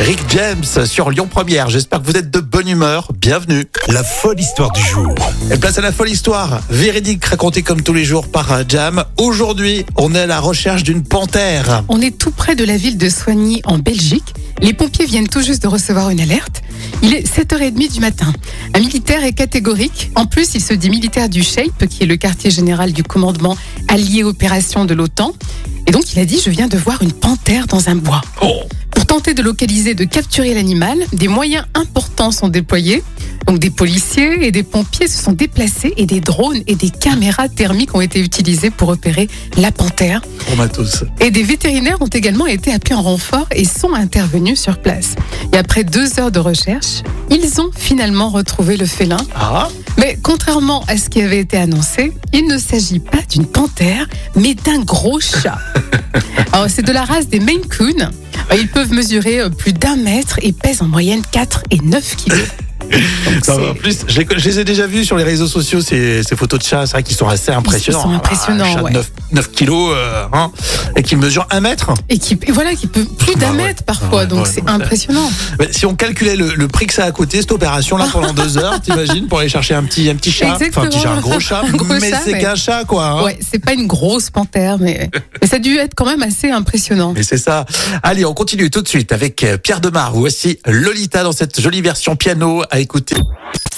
Rick James sur Lyon Première. J'espère que vous êtes de bonne humeur. Bienvenue. La folle histoire du jour. Et place à la folle histoire. Véridique racontée comme tous les jours par euh, Jam. Aujourd'hui, on est à la recherche d'une panthère. On est tout près de la ville de Soigny en Belgique. Les pompiers viennent tout juste de recevoir une alerte. Il est 7h30 du matin. Un militaire est catégorique. En plus, il se dit militaire du SHAPE, qui est le quartier général du commandement allié opération de l'OTAN. Et donc, il a dit, je viens de voir une panthère dans un bois. Pour tenter de localiser, de capturer l'animal, des moyens importants sont déployés. Donc des policiers et des pompiers se sont déplacés et des drones et des caméras thermiques ont été utilisés pour repérer la panthère. Pour matos. Et des vétérinaires ont également été appelés en renfort et sont intervenus sur place. Et après deux heures de recherche, ils ont finalement retrouvé le félin. Ah, Mais contrairement à ce qui avait été annoncé, il ne s'agit pas d'une panthère, mais d'un gros chat. Alors c'est de la race des Maine Coon. Ils peuvent mesurer euh, plus d'un mètre et pèsent en moyenne 4 et 9 kilos. En plus, je les, je les ai déjà vus sur les réseaux sociaux, ces, ces photos de chats. C'est vrai qu'ils sont assez impressionnants. sont impressionnants, Un chat de ouais. 9, 9 kilos euh, hein, et qui mesure un mètre. Et qui, et voilà, qui peut plus d'un Bah ouais. mètre parfois, Ouais, donc ouais, c'est impressionnant. Mais si on calculait le, le prix que ça a coûté cette opération là pendant deux heures, t'imagines pour aller chercher un petit un petit chat, enfin un petit chat, un gros chat, Un gros mais c'est mais- qu'un chat quoi. hein. Ouais, c'est pas une grosse panthère, mais, mais ça a dû être quand même assez impressionnant. Et c'est ça. Allez, on continue tout de suite avec Pierre Demar. Voici Lolita dans cette jolie version piano à écouter.